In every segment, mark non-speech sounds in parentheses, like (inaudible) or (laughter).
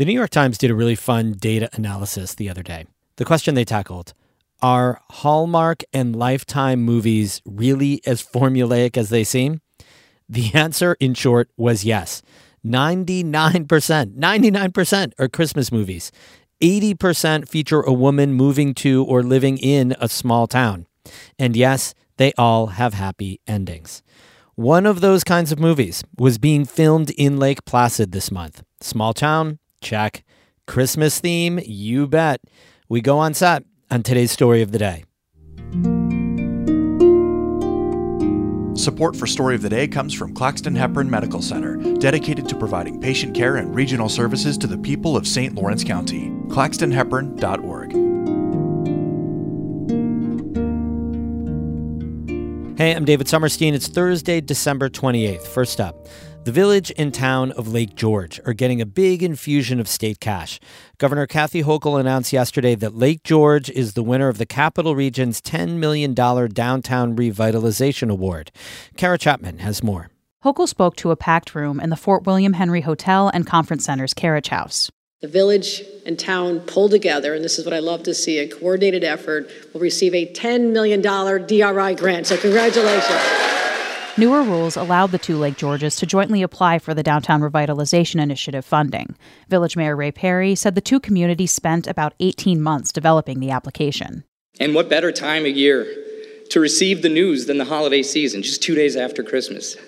The New York Times did a really fun data analysis the other day. The question they tackled are Hallmark and Lifetime movies really as formulaic as they seem? The answer, in short, was yes. 99%, 99% are Christmas movies. 80% feature a woman moving to or living in a small town. And yes, they all have happy endings. One of those kinds of movies was being filmed in Lake Placid this month. Small town, check. Christmas theme, you bet. We go on set on today's story of the day. Support for Story of the Day comes from Claxton Hepburn Medical Center, dedicated to providing patient care and regional services to the people of St. Lawrence County. ClaxtonHepburn.org. Hey, I'm David Sommerstein. It's Thursday, December 28th. First up, the village and town of Lake George are getting a big infusion of state cash. Governor Kathy Hochul announced yesterday that Lake George is the winner of the Capital Region's $10 million Downtown Revitalization Award. Kara Chapman has more. Hochul spoke to a packed room in the Fort William Henry Hotel and Conference Center's Carriage House. The village and town pull together, and this is what I love to see a coordinated effort, will receive a $10 million DRI grant. So, congratulations. Newer rules allowed the two Lake Georges to jointly apply for the Downtown Revitalization Initiative funding. Village Mayor Ray Perry said the two communities spent about 18 months developing the application. And what better time of year to receive the news than the holiday season, just two days after Christmas?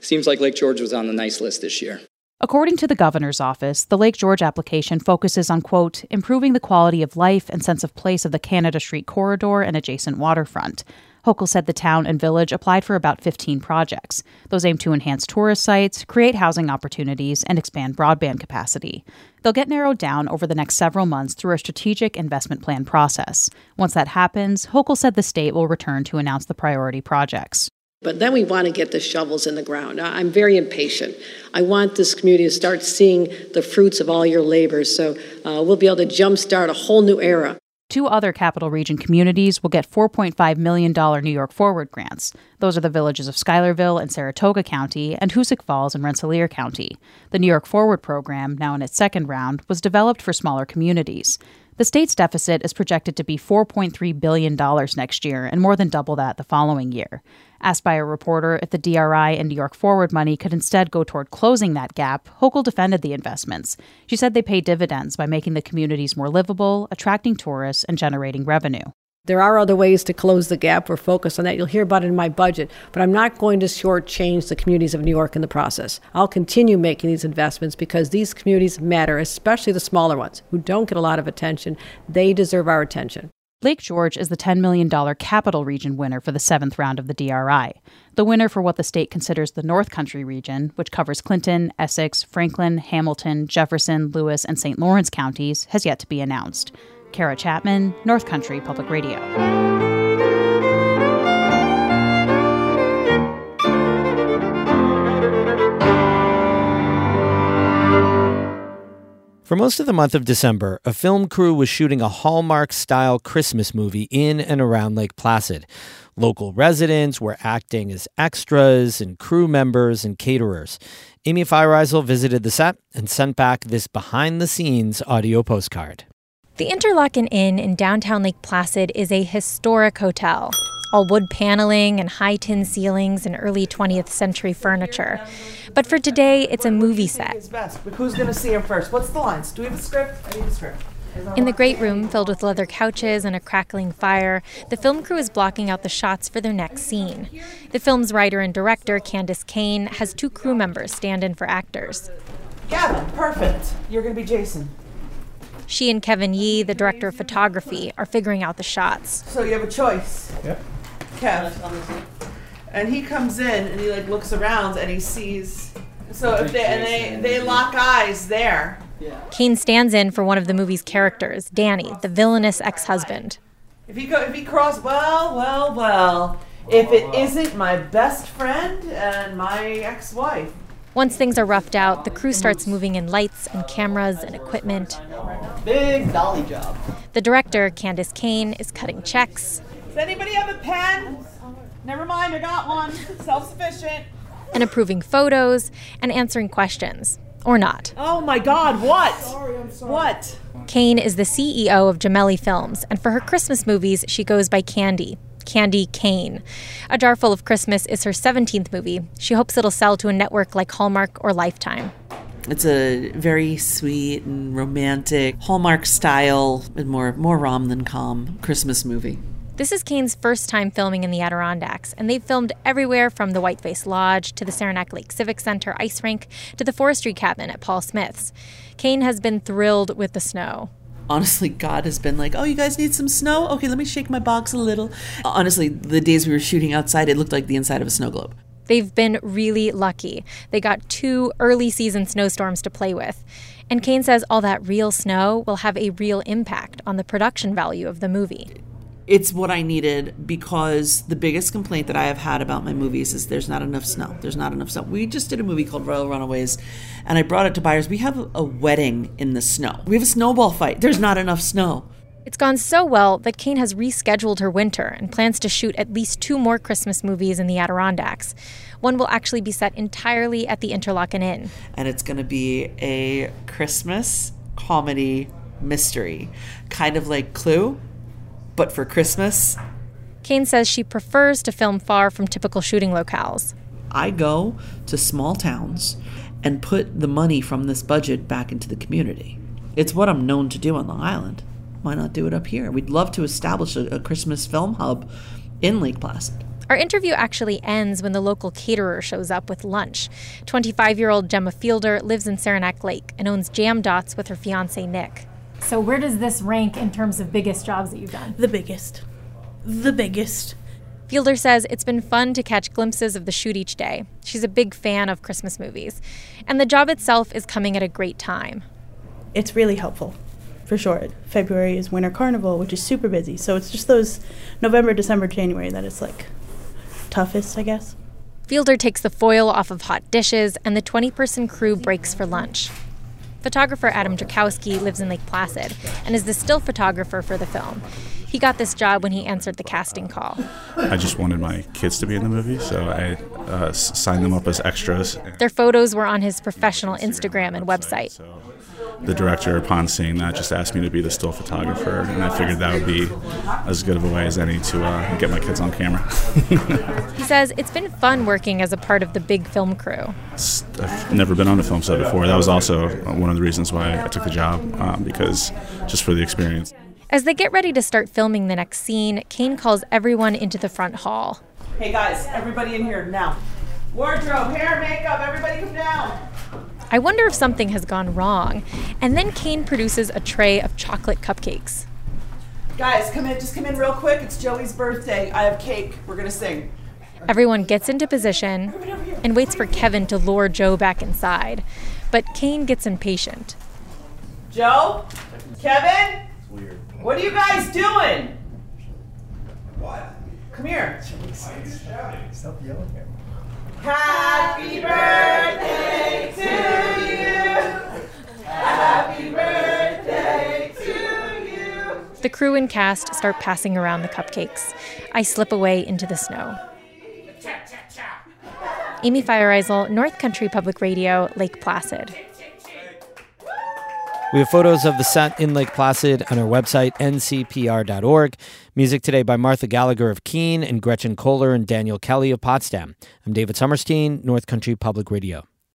Seems like Lake George was on the nice list this year. According to the governor's office, the Lake George application focuses on, quote, improving the quality of life and sense of place of the Canada Street corridor and adjacent waterfront. Hochul said the town and village applied for about 15 projects. Those aim to enhance tourist sites, create housing opportunities, and expand broadband capacity. They'll get narrowed down over the next several months through a strategic investment plan process. Once that happens, Hochul said the state will return to announce the priority projects. But then we want to get the shovels in the ground. I'm very impatient. I want this community to start seeing the fruits of all your labor so uh, we'll be able to jumpstart a whole new era. Two other capital region communities will get $4.5 million New York Forward grants. Those are the villages of Schuylerville and Saratoga County and Hoosick Falls and Rensselaer County. The New York Forward program, now in its second round, was developed for smaller communities. The state's deficit is projected to be $4.3 billion next year and more than double that the following year. Asked by a reporter if the DRI and New York Forward money could instead go toward closing that gap, Hochul defended the investments. She said they pay dividends by making the communities more livable, attracting tourists, and generating revenue. There are other ways to close the gap. We're focused on that. You'll hear about it in my budget, but I'm not going to shortchange the communities of New York in the process. I'll continue making these investments because these communities matter, especially the smaller ones who don't get a lot of attention. They deserve our attention. Lake George is the $10 million capital region winner for the seventh round of the DRI. The winner for what the state considers the North Country region, which covers Clinton, Essex, Franklin, Hamilton, Jefferson, Lewis, and St. Lawrence counties, has yet to be announced. Kara Chapman, North Country Public Radio. For most of the month of December, a film crew was shooting a Hallmark style Christmas movie in and around Lake Placid. Local residents were acting as extras and crew members and caterers. Amy Feiereisel visited the set and sent back this behind the scenes audio postcard. The Interlaken Inn in downtown Lake Placid is a historic hotel. All wood paneling and high tin ceilings and early 20th century furniture. But for today, it's a movie set. Who's going to see him first? What's the lines? Do we have a script? I need a script. In the great room filled with leather couches and a crackling fire, the film crew is blocking out the shots for their next scene. The film's writer and director, Candace Kane, has two crew members stand in for actors. Gavin, perfect. You're going to be Jason. She and Kevin Yee, the director of photography, are figuring out the shots. So you have a choice. Yep. Kev. And he comes in and he like looks around and he sees. So if they and they they lock eyes there. Yeah. Kane stands in for one of the movie's characters, Danny, the villainous ex-husband. If he go if he cross well well well. If it isn't my best friend and my ex-wife. Once things are roughed out, the crew starts moving in lights and cameras and equipment. Big dolly job. The director, Candace Kane, is cutting checks. Does anybody have a pen? Never mind, I got one. Self sufficient. And approving photos and answering questions. Or not. Oh my God! What? Sorry, I'm sorry. What? Kane is the CEO of Gemelli Films, and for her Christmas movies, she goes by Candy. Candy Kane. A Jar Full of Christmas is her 17th movie. She hopes it'll sell to a network like Hallmark or Lifetime. It's a very sweet and romantic Hallmark style and more more rom than com Christmas movie. This is Kane's first time filming in the Adirondacks, and they've filmed everywhere from the Whiteface Lodge to the Saranac Lake Civic Center ice rink to the forestry cabin at Paul Smith's. Kane has been thrilled with the snow. Honestly, God has been like, oh, you guys need some snow? Okay, let me shake my box a little. Honestly, the days we were shooting outside, it looked like the inside of a snow globe. They've been really lucky. They got two early season snowstorms to play with. And Kane says all that real snow will have a real impact on the production value of the movie it's what I needed because the biggest complaint that I have had about my movies is there's not enough snow. There's not enough snow. We just did a movie called Royal Runaways, and I brought it to buyers. We have a wedding in the snow. We have a snowball fight. There's not enough snow. It's gone so well that Kane has rescheduled her winter and plans to shoot at least two more Christmas movies in the Adirondacks. One will actually be set entirely at the Interlaken Inn. And it's going to be a Christmas comedy mystery, kind of like Clue, but for Christmas. Kane says she prefers to film far from typical shooting locales. I go to small towns and put the money from this budget back into the community. It's what I'm known to do on Long Island. Why not do it up here? We'd love to establish a, a Christmas film hub in Lake Placid. Our interview actually ends when the local caterer shows up with lunch. 25 year old Gemma Fielder lives in Saranac Lake and owns Jam Dots with her fiance Nick. So where does this rank in terms of biggest jobs that you've done? The biggest. The biggest. Fielder says it's been fun to catch glimpses of the shoot each day. She's a big fan of Christmas movies. And the job itself is coming at a great time. It's really helpful, for short. February is Winter Carnival, which is super busy. So it's just those November, December, January that is like toughest, I guess. Fielder takes the foil off of hot dishes, and the 20 person crew breaks for lunch. Photographer Adam Drakowski lives in Lake Placid and is the still photographer for the film. He got this job when he answered the casting call. I just wanted my kids to be in the movie, so I uh, signed them up as extras. Their photos were on his professional Instagram and website the director, upon seeing that, just asked me to be the still photographer, and I figured that would be as good of a way as any to uh, get my kids on camera. (laughs) he says it's been fun working as a part of the big film crew. I've never been on a film set before. That was also one of the reasons why I took the job, um, because just for the experience. As they get ready to start filming the next scene, Kane calls everyone into the front hall. Hey guys, everybody in here now. Wardrobe, hair, makeup, everybody come down. I wonder if something has gone wrong. And then Kane produces a tray of chocolate cupcakes. Guys, come in, just come in real quick. It's Joey's birthday. I have cake. We're going to sing. Everyone gets into position and waits for Kevin to lure Joe back inside. But Kane gets impatient. Joe? Kevin? What are you guys doing? What? Come here. Stop yelling at me. Happy birthday crew and cast start passing around the cupcakes. I slip away into the snow. Amy Feiereisel, North Country Public Radio, Lake Placid. We have photos of the set in Lake Placid on our website, ncpr.org. Music today by Martha Gallagher of Keene and Gretchen Kohler and Daniel Kelly of Potsdam. I'm David Sommerstein, North Country Public Radio.